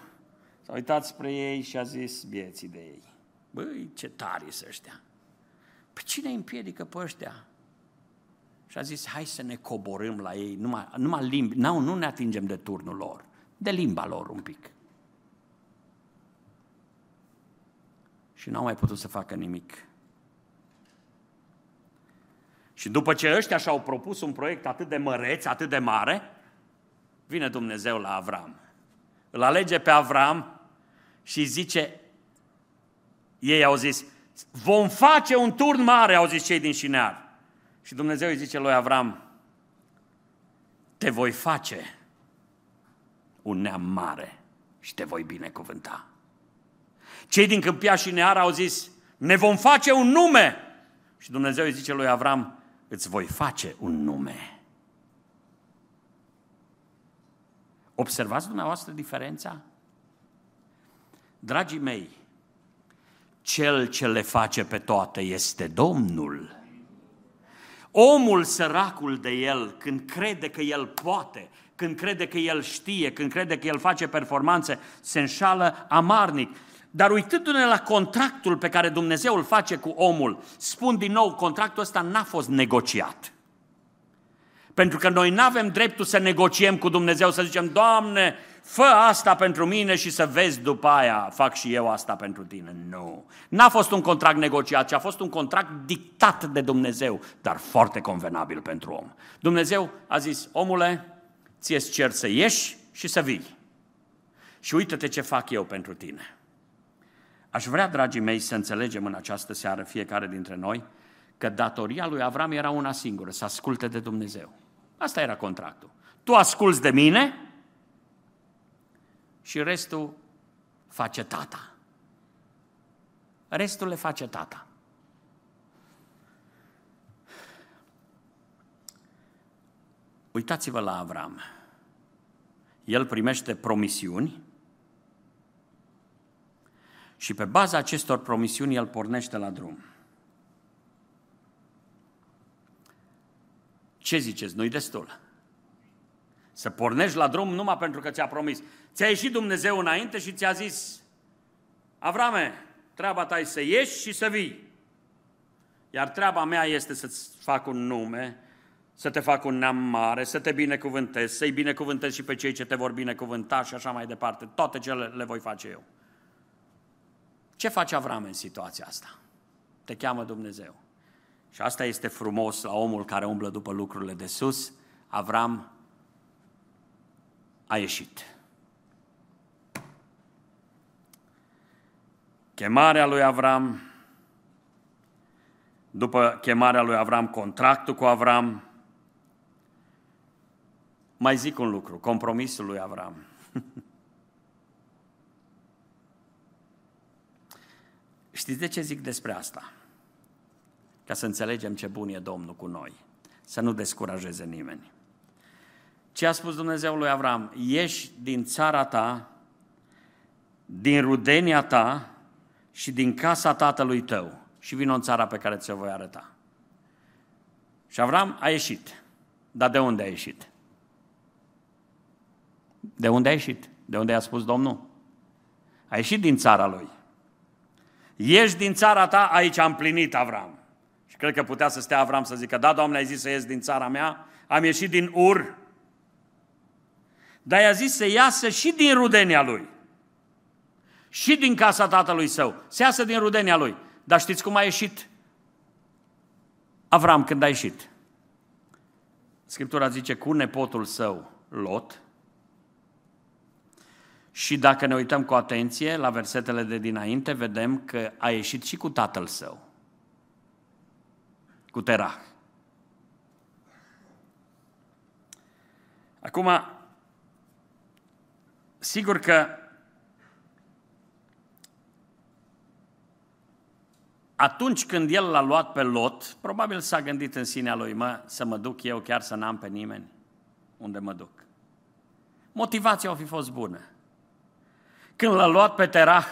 s-a uitat spre ei și a zis vieții de ei. Băi, ce tari să ăștia! Pe cine îi împiedică pe ăștia? Și a zis, hai să ne coborâm la ei, numai, numai limbi, nu, nu ne atingem de turnul lor, de limba lor un pic. Și n-au mai putut să facă nimic. Și după ce ăștia și-au propus un proiect atât de măreț, atât de mare, vine Dumnezeu la Avram. Îl alege pe Avram și zice, ei au zis, vom face un turn mare, au zis cei din Șinear. Și Dumnezeu îi zice lui Avram, te voi face un neam mare și te voi binecuvânta. Cei din Câmpia și Neara au zis, ne vom face un nume. Și Dumnezeu îi zice lui Avram, îți voi face un nume. Observați dumneavoastră diferența? Dragii mei, cel ce le face pe toate este Domnul. Omul săracul de el, când crede că el poate, când crede că el știe, când crede că el face performanțe, se înșală amarnic. Dar uitându-ne la contractul pe care Dumnezeu îl face cu omul, spun din nou, contractul ăsta n-a fost negociat. Pentru că noi nu avem dreptul să negociem cu Dumnezeu, să zicem, Doamne, fă asta pentru mine și să vezi după aia, fac și eu asta pentru tine. Nu. N-a fost un contract negociat, ci a fost un contract dictat de Dumnezeu, dar foarte convenabil pentru om. Dumnezeu a zis, omule, ție-ți cer să ieși și să vii. Și uite-te ce fac eu pentru tine. Aș vrea, dragii mei, să înțelegem în această seară, fiecare dintre noi, că datoria lui Avram era una singură, să asculte de Dumnezeu. Asta era contractul. Tu asculți de mine și restul face tata. Restul le face tata. Uitați-vă la Avram. El primește promisiuni și pe baza acestor promisiuni el pornește la drum. Ce ziceți? Nu-i destul. Să pornești la drum numai pentru că ți-a promis. Ți-a ieșit Dumnezeu înainte și ți-a zis, Avrame, treaba ta e să ieși și să vii. Iar treaba mea este să-ți fac un nume, să te fac un neam mare, să te binecuvântez, să-i binecuvântez și pe cei ce te vor binecuvânta și așa mai departe. Toate cele le voi face eu. Ce face Avram în situația asta? Te cheamă Dumnezeu. Și asta este frumos la omul care umblă după lucrurile de sus. Avram a ieșit. Chemarea lui Avram, după chemarea lui Avram, contractul cu Avram, mai zic un lucru, compromisul lui Avram. Știți de ce zic despre asta? Ca să înțelegem ce bun e Domnul cu noi. Să nu descurajeze nimeni. Ce a spus Dumnezeu lui Avram? Ieși din țara ta, din rudenia ta și din casa tatălui tău și vin în țara pe care ți-o voi arăta. Și Avram a ieșit. Dar de unde a ieșit? De unde a ieșit? De unde a spus Domnul? A ieșit din țara lui. Ieși din țara ta, aici am plinit Avram. Și cred că putea să stea Avram să zică, da, Doamne, ai zis să ies din țara mea, am ieșit din Ur, dar i-a zis să iasă și din rudenia lui. Și din casa tatălui său. Să iasă din rudenia lui. Dar știți cum a ieșit Avram când a ieșit? Scriptura zice cu nepotul său, Lot, și dacă ne uităm cu atenție la versetele de dinainte, vedem că a ieșit și cu tatăl său, cu Terah. Acum, sigur că atunci când el l-a luat pe Lot, probabil s-a gândit în sinea lui, mă, să mă duc eu chiar să n-am pe nimeni unde mă duc. Motivația a fi fost bună. Când l-a luat pe Terah,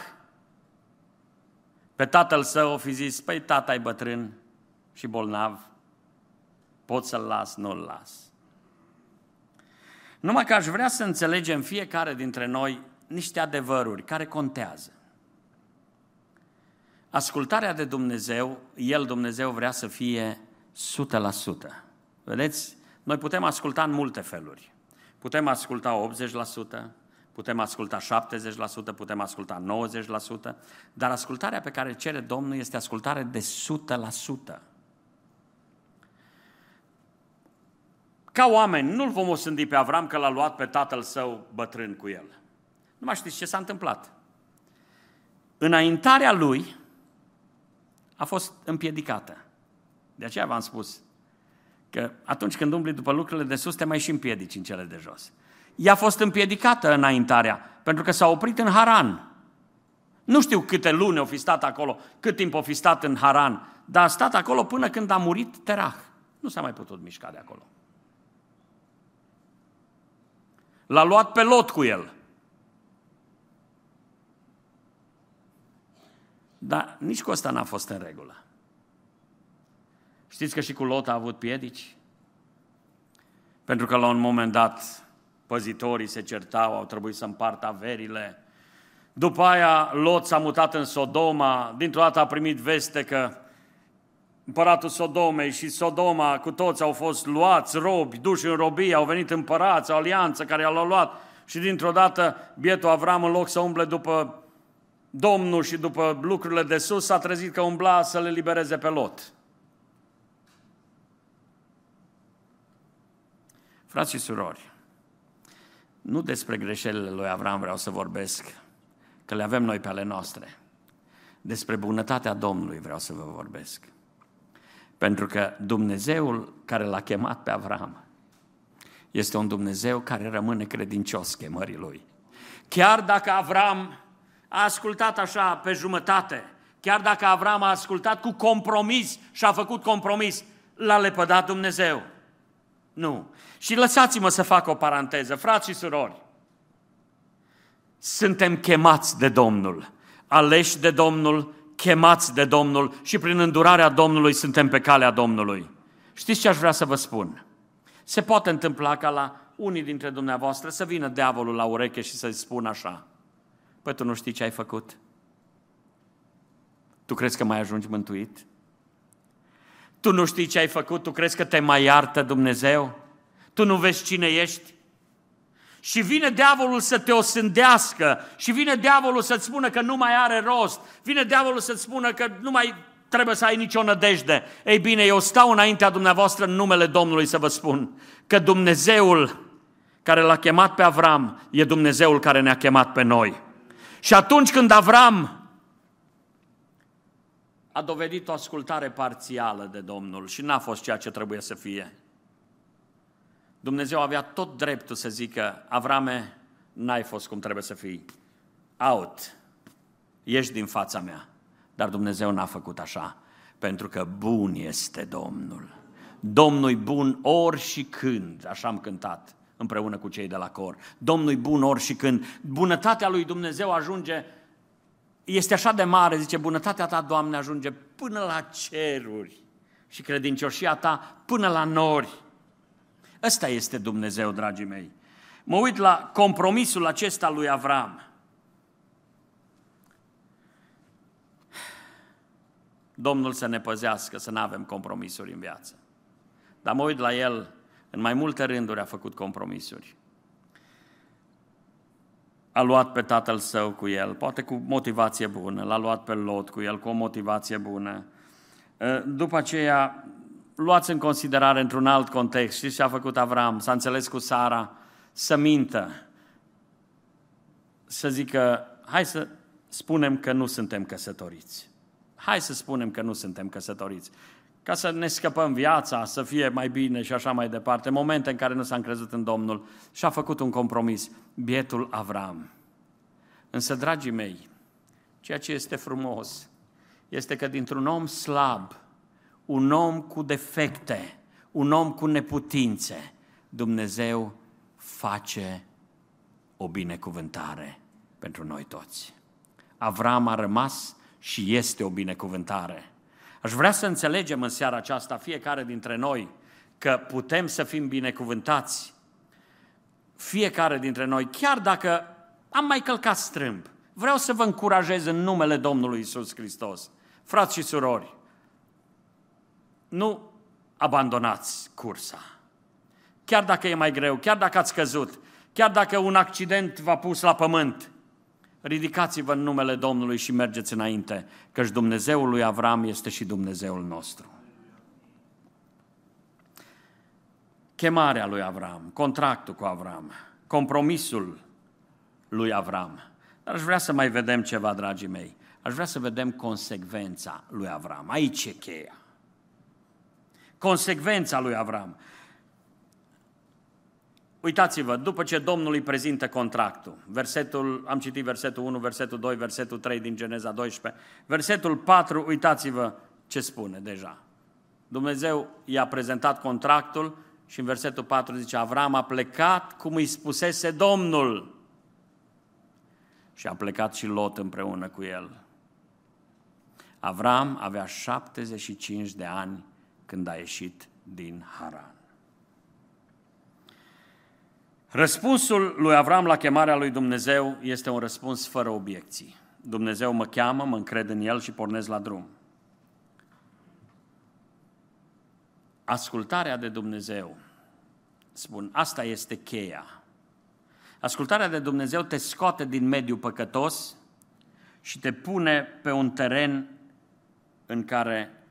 pe tatăl său o fi zis, păi tata e bătrân și bolnav, pot să-l las, nu-l las. Numai că aș vrea să înțelegem fiecare dintre noi niște adevăruri care contează. Ascultarea de Dumnezeu, El, Dumnezeu, vrea să fie 100%. Vedeți? Noi putem asculta în multe feluri. Putem asculta 80%, putem asculta 70%, putem asculta 90%, dar ascultarea pe care cere Domnul este ascultare de 100%. Ca oameni, nu-l vom osândi pe Avram că l-a luat pe tatăl său bătrân cu el. Nu mai știți ce s-a întâmplat. Înaintarea lui a fost împiedicată. De aceea v-am spus că atunci când umbli după lucrurile de sus, te mai și împiedici în cele de jos. Ea a fost împiedicată înaintarea, pentru că s-a oprit în Haran. Nu știu câte luni au fi stat acolo, cât timp au fi stat în Haran, dar a stat acolo până când a murit Terah. Nu s-a mai putut mișca de acolo. L-a luat pe lot cu el. Dar nici cu asta n-a fost în regulă. Știți că și cu Lot a avut piedici? Pentru că la un moment dat păzitorii se certau, au trebuit să împartă averile. După aia Lot s-a mutat în Sodoma, dintr-o dată a primit veste că împăratul Sodomei și Sodoma cu toți au fost luați robi, duși în robie, au venit împărați, o alianță care l-a luat și dintr-o dată bietul Avram în loc să umble după Domnul și după lucrurile de sus s-a trezit că umbla să le libereze pe Lot. Frați și surori, nu despre greșelile lui Avram vreau să vorbesc, că le avem noi pe ale noastre. Despre bunătatea Domnului vreau să vă vorbesc. Pentru că Dumnezeul care l-a chemat pe Avram este un Dumnezeu care rămâne credincios chemării lui. Chiar dacă Avram a ascultat așa pe jumătate, chiar dacă Avram a ascultat cu compromis și a făcut compromis, l-a lepădat Dumnezeu. Nu. Și lăsați-mă să fac o paranteză, frați și surori. Suntem chemați de Domnul, aleși de Domnul, chemați de Domnul și prin îndurarea Domnului suntem pe calea Domnului. Știți ce aș vrea să vă spun? Se poate întâmpla ca la unii dintre dumneavoastră să vină diavolul la ureche și să-i spună așa. Păi tu nu știi ce ai făcut? Tu crezi că mai ajungi mântuit? Tu nu știi ce ai făcut? Tu crezi că te mai iartă Dumnezeu? Tu nu vezi cine ești? Și vine diavolul să te osândească și vine diavolul să-ți spună că nu mai are rost, vine diavolul să-ți spună că nu mai trebuie să ai nicio nădejde. Ei bine, eu stau înaintea dumneavoastră în numele Domnului să vă spun că Dumnezeul care l-a chemat pe Avram e Dumnezeul care ne-a chemat pe noi. Și atunci când Avram a dovedit o ascultare parțială de Domnul și n-a fost ceea ce trebuie să fie, Dumnezeu avea tot dreptul să zică, Avrame, n-ai fost cum trebuie să fii, out, ești din fața mea. Dar Dumnezeu n-a făcut așa, pentru că bun este Domnul. Domnul bun ori și când, așa am cântat împreună cu cei de la cor. Domnul bun ori și când. Bunătatea lui Dumnezeu ajunge, este așa de mare, zice, bunătatea ta, Doamne, ajunge până la ceruri și credincioșia ta până la nori. Ăsta este Dumnezeu, dragii mei. Mă uit la compromisul acesta lui Avram. Domnul să ne păzească, să nu avem compromisuri în viață. Dar mă uit la el, în mai multe rânduri a făcut compromisuri. A luat pe tatăl său cu el, poate cu motivație bună, l-a luat pe Lot cu el cu o motivație bună. După aceea luați în considerare într-un alt context, știți ce a făcut Avram? S-a înțeles cu Sara să mintă, să zică, hai să spunem că nu suntem căsătoriți. Hai să spunem că nu suntem căsătoriți. Ca să ne scăpăm viața, să fie mai bine și așa mai departe. Momente în care nu s-a încrezut în Domnul și a făcut un compromis. Bietul Avram. Însă, dragii mei, ceea ce este frumos este că dintr-un om slab, un om cu defecte, un om cu neputințe, Dumnezeu face o binecuvântare pentru noi toți. Avram a rămas și este o binecuvântare. Aș vrea să înțelegem în seara aceasta, fiecare dintre noi, că putem să fim binecuvântați. Fiecare dintre noi, chiar dacă am mai călcat strâmb, vreau să vă încurajez în numele Domnului Isus Hristos. Frați și surori, nu abandonați cursa. Chiar dacă e mai greu, chiar dacă ați căzut, chiar dacă un accident v-a pus la pământ, ridicați-vă în numele Domnului și mergeți înainte, căci Dumnezeul lui Avram este și Dumnezeul nostru. Chemarea lui Avram, contractul cu Avram, compromisul lui Avram. Dar aș vrea să mai vedem ceva, dragii mei. Aș vrea să vedem consecvența lui Avram. Aici e cheia. Consecvența lui Avram. Uitați-vă, după ce Domnul îi prezintă contractul, versetul, am citit versetul 1, versetul 2, versetul 3 din Geneza 12, versetul 4, uitați-vă ce spune deja. Dumnezeu i-a prezentat contractul și în versetul 4 zice, Avram a plecat cum îi spusese Domnul. Și a plecat și Lot împreună cu el. Avram avea 75 de ani când a ieșit din Haran. Răspunsul lui Avram la chemarea lui Dumnezeu este un răspuns fără obiecții. Dumnezeu mă cheamă, mă încred în El și pornesc la drum. Ascultarea de Dumnezeu, spun, asta este cheia. Ascultarea de Dumnezeu te scoate din mediul păcătos și te pune pe un teren în care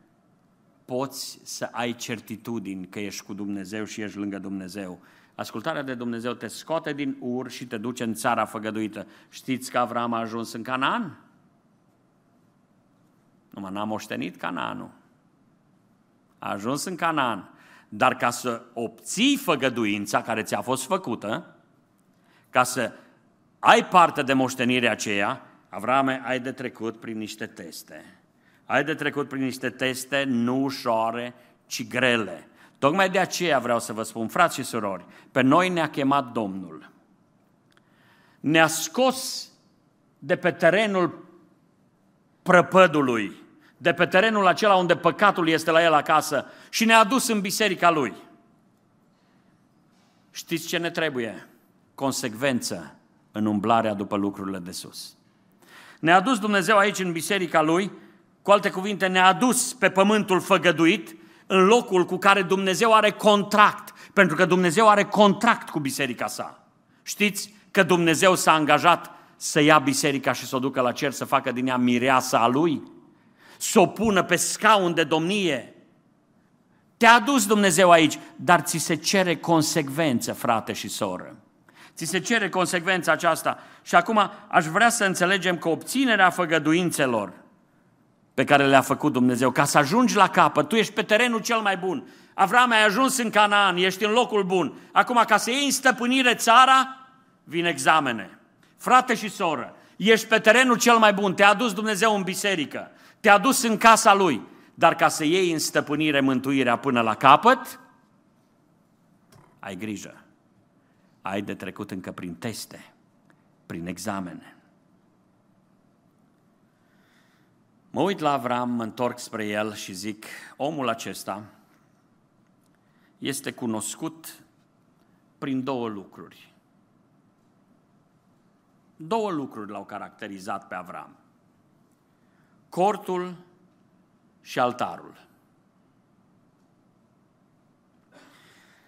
poți să ai certitudini că ești cu Dumnezeu și ești lângă Dumnezeu. Ascultarea de Dumnezeu te scoate din ur și te duce în țara făgăduită. Știți că Avram a ajuns în Canaan? Numai n-a moștenit Canaanul. A ajuns în Canaan. Dar ca să obții făgăduința care ți-a fost făcută, ca să ai parte de moștenirea aceea, Avrame, ai de trecut prin niște teste. Ai de trecut prin niște teste nu ușoare, ci grele. Tocmai de aceea vreau să vă spun, frați și surori, pe noi ne-a chemat Domnul. Ne-a scos de pe terenul prăpădului, de pe terenul acela unde păcatul este la el acasă și ne-a dus în biserica lui. Știți ce ne trebuie? Consecvență în umblarea după lucrurile de sus. Ne-a dus Dumnezeu aici în biserica lui, cu alte cuvinte, ne-a adus pe pământul făgăduit, în locul cu care Dumnezeu are contract, pentru că Dumnezeu are contract cu biserica sa. Știți că Dumnezeu s-a angajat să ia biserica și să o ducă la cer, să facă din ea mireasa a lui, să o pună pe scaun de domnie. Te-a adus Dumnezeu aici, dar ți se cere consecvență, frate și soră. Ți se cere consecvența aceasta. Și acum aș vrea să înțelegem că obținerea făgăduințelor pe care le-a făcut Dumnezeu, ca să ajungi la capăt, tu ești pe terenul cel mai bun. Avram, ai ajuns în Canaan, ești în locul bun. Acum, ca să iei în stăpânire țara, vin examene. Frate și soră, ești pe terenul cel mai bun, te-a adus Dumnezeu în biserică, te-a dus în casa Lui, dar ca să iei în stăpânire mântuirea până la capăt, ai grijă. Ai de trecut încă prin teste, prin examene. Mă uit la Avram, mă întorc spre el și zic, omul acesta este cunoscut prin două lucruri. Două lucruri l-au caracterizat pe Avram. Cortul și altarul.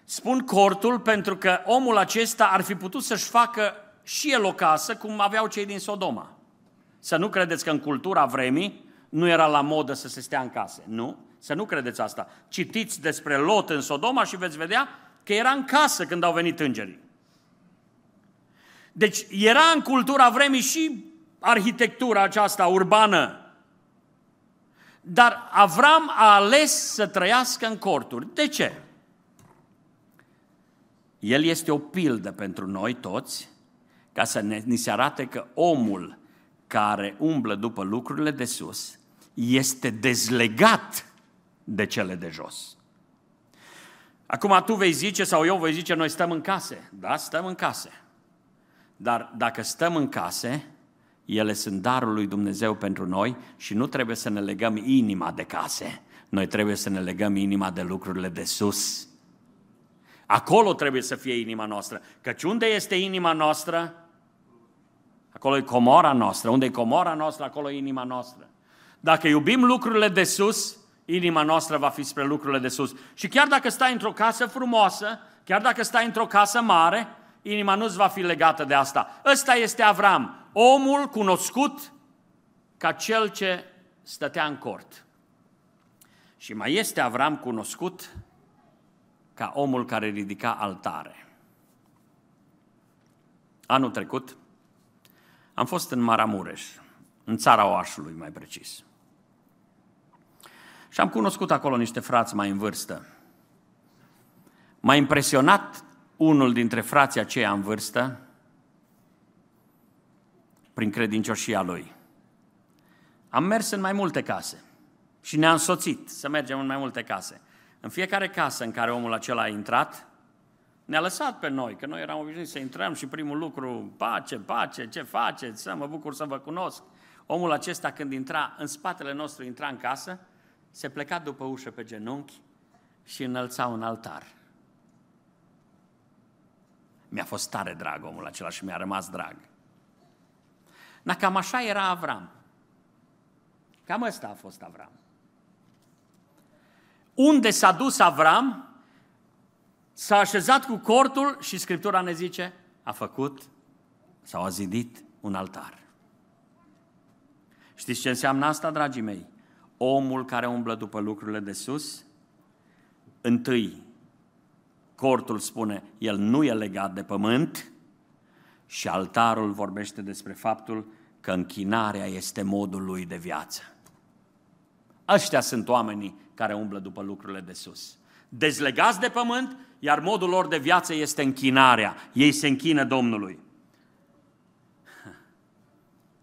Spun cortul pentru că omul acesta ar fi putut să-și facă și el o casă cum aveau cei din Sodoma. Să nu credeți că în cultura vremii nu era la modă să se stea în case. Nu, să nu credeți asta. Citiți despre Lot în Sodoma și veți vedea că era în casă când au venit îngerii. Deci era în cultura vremii și arhitectura aceasta urbană. Dar Avram a ales să trăiască în corturi. De ce? El este o pildă pentru noi toți, ca să ne, ni se arate că omul care umblă după lucrurile de sus este dezlegat de cele de jos. Acum tu vei zice sau eu voi zice, noi stăm în case. Da, stăm în case. Dar dacă stăm în case, ele sunt darul lui Dumnezeu pentru noi și nu trebuie să ne legăm inima de case. Noi trebuie să ne legăm inima de lucrurile de sus. Acolo trebuie să fie inima noastră. Căci unde este inima noastră? Acolo e comora noastră. Unde e comora noastră, acolo e inima noastră. Dacă iubim lucrurile de sus, inima noastră va fi spre lucrurile de sus. Și chiar dacă stai într-o casă frumoasă, chiar dacă stai într-o casă mare, inima nu-ți va fi legată de asta. Ăsta este Avram, omul cunoscut ca cel ce stătea în cort. Și mai este Avram cunoscut ca omul care ridica altare. Anul trecut am fost în Maramureș, în țara Oașului mai precis. Și am cunoscut acolo niște frați mai în vârstă. M-a impresionat unul dintre frații aceia în vârstă prin credincioșia lui. Am mers în mai multe case și ne-a însoțit să mergem în mai multe case. În fiecare casă în care omul acela a intrat, ne-a lăsat pe noi, că noi eram obișnuiți să intrăm și primul lucru, pace, pace, ce faceți, să mă bucur să vă cunosc. Omul acesta când intra, în spatele nostru intra în casă, se pleca după ușă pe genunchi și înălța un altar. Mi-a fost tare drag omul acela și mi-a rămas drag. Dar cam așa era Avram. Cam ăsta a fost Avram. Unde s-a dus Avram, s-a așezat cu cortul și Scriptura ne zice, a făcut sau a zidit un altar. Știți ce înseamnă asta, dragii mei? Omul care umblă după lucrurile de sus, întâi, cortul spune, el nu e legat de pământ și altarul vorbește despre faptul că închinarea este modul lui de viață. Ăștia sunt oamenii care umblă după lucrurile de sus. Dezlegați de pământ, iar modul lor de viață este închinarea. Ei se închină Domnului.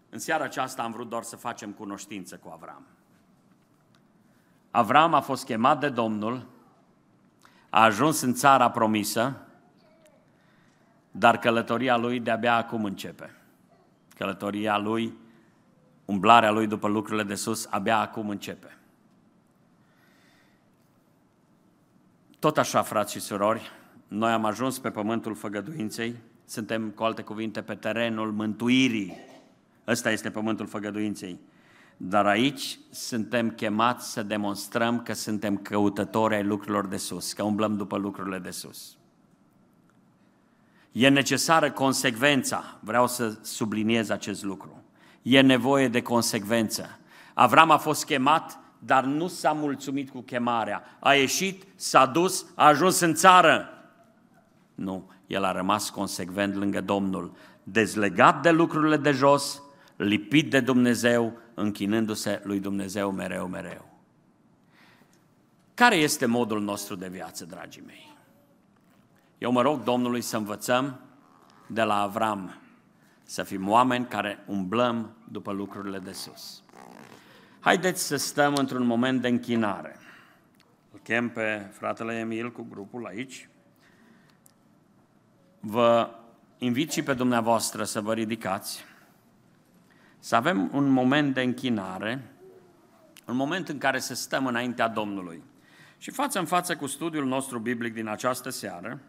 În seara aceasta am vrut doar să facem cunoștință cu Avram. Avram a fost chemat de Domnul, a ajuns în țara promisă, dar călătoria lui de-abia acum începe. Călătoria lui, umblarea lui după lucrurile de sus, abia acum începe. Tot așa, frați și surori, noi am ajuns pe pământul făgăduinței, suntem, cu alte cuvinte, pe terenul mântuirii. Ăsta este pământul făgăduinței. Dar aici suntem chemați să demonstrăm că suntem căutători ai lucrurilor de sus, că umblăm după lucrurile de sus. E necesară consecvența, vreau să subliniez acest lucru. E nevoie de consecvență. Avram a fost chemat dar nu s-a mulțumit cu chemarea. A ieșit, s-a dus, a ajuns în țară. Nu, el a rămas consecvent lângă Domnul, dezlegat de lucrurile de jos, lipit de Dumnezeu, închinându-se lui Dumnezeu mereu, mereu. Care este modul nostru de viață, dragii mei? Eu mă rog Domnului să învățăm de la Avram, să fim oameni care umblăm după lucrurile de sus. Haideți să stăm într-un moment de închinare. Îl chem pe fratele Emil cu grupul aici. Vă invit și pe dumneavoastră să vă ridicați, să avem un moment de închinare, un moment în care să stăm înaintea Domnului. Și față în față cu studiul nostru biblic din această seară,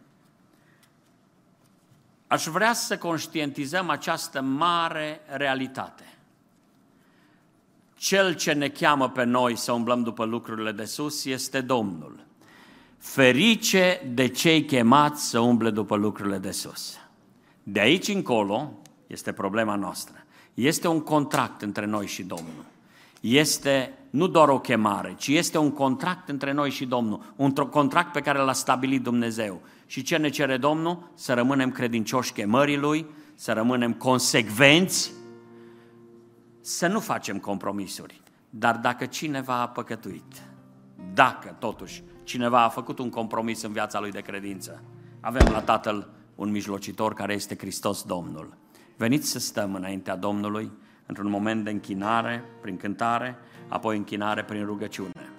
aș vrea să conștientizăm această mare realitate – cel ce ne cheamă pe noi să umblăm după lucrurile de sus este Domnul. Ferice de cei chemați să umble după lucrurile de sus. De aici încolo este problema noastră. Este un contract între noi și Domnul. Este nu doar o chemare, ci este un contract între noi și Domnul. Un contract pe care l-a stabilit Dumnezeu. Și ce ne cere Domnul? Să rămânem credincioși chemării Lui, să rămânem consecvenți să nu facem compromisuri. Dar dacă cineva a păcătuit, dacă totuși cineva a făcut un compromis în viața lui de credință, avem la Tatăl un mijlocitor care este Hristos Domnul. Veniți să stăm înaintea Domnului într-un moment de închinare, prin cântare, apoi închinare prin rugăciune.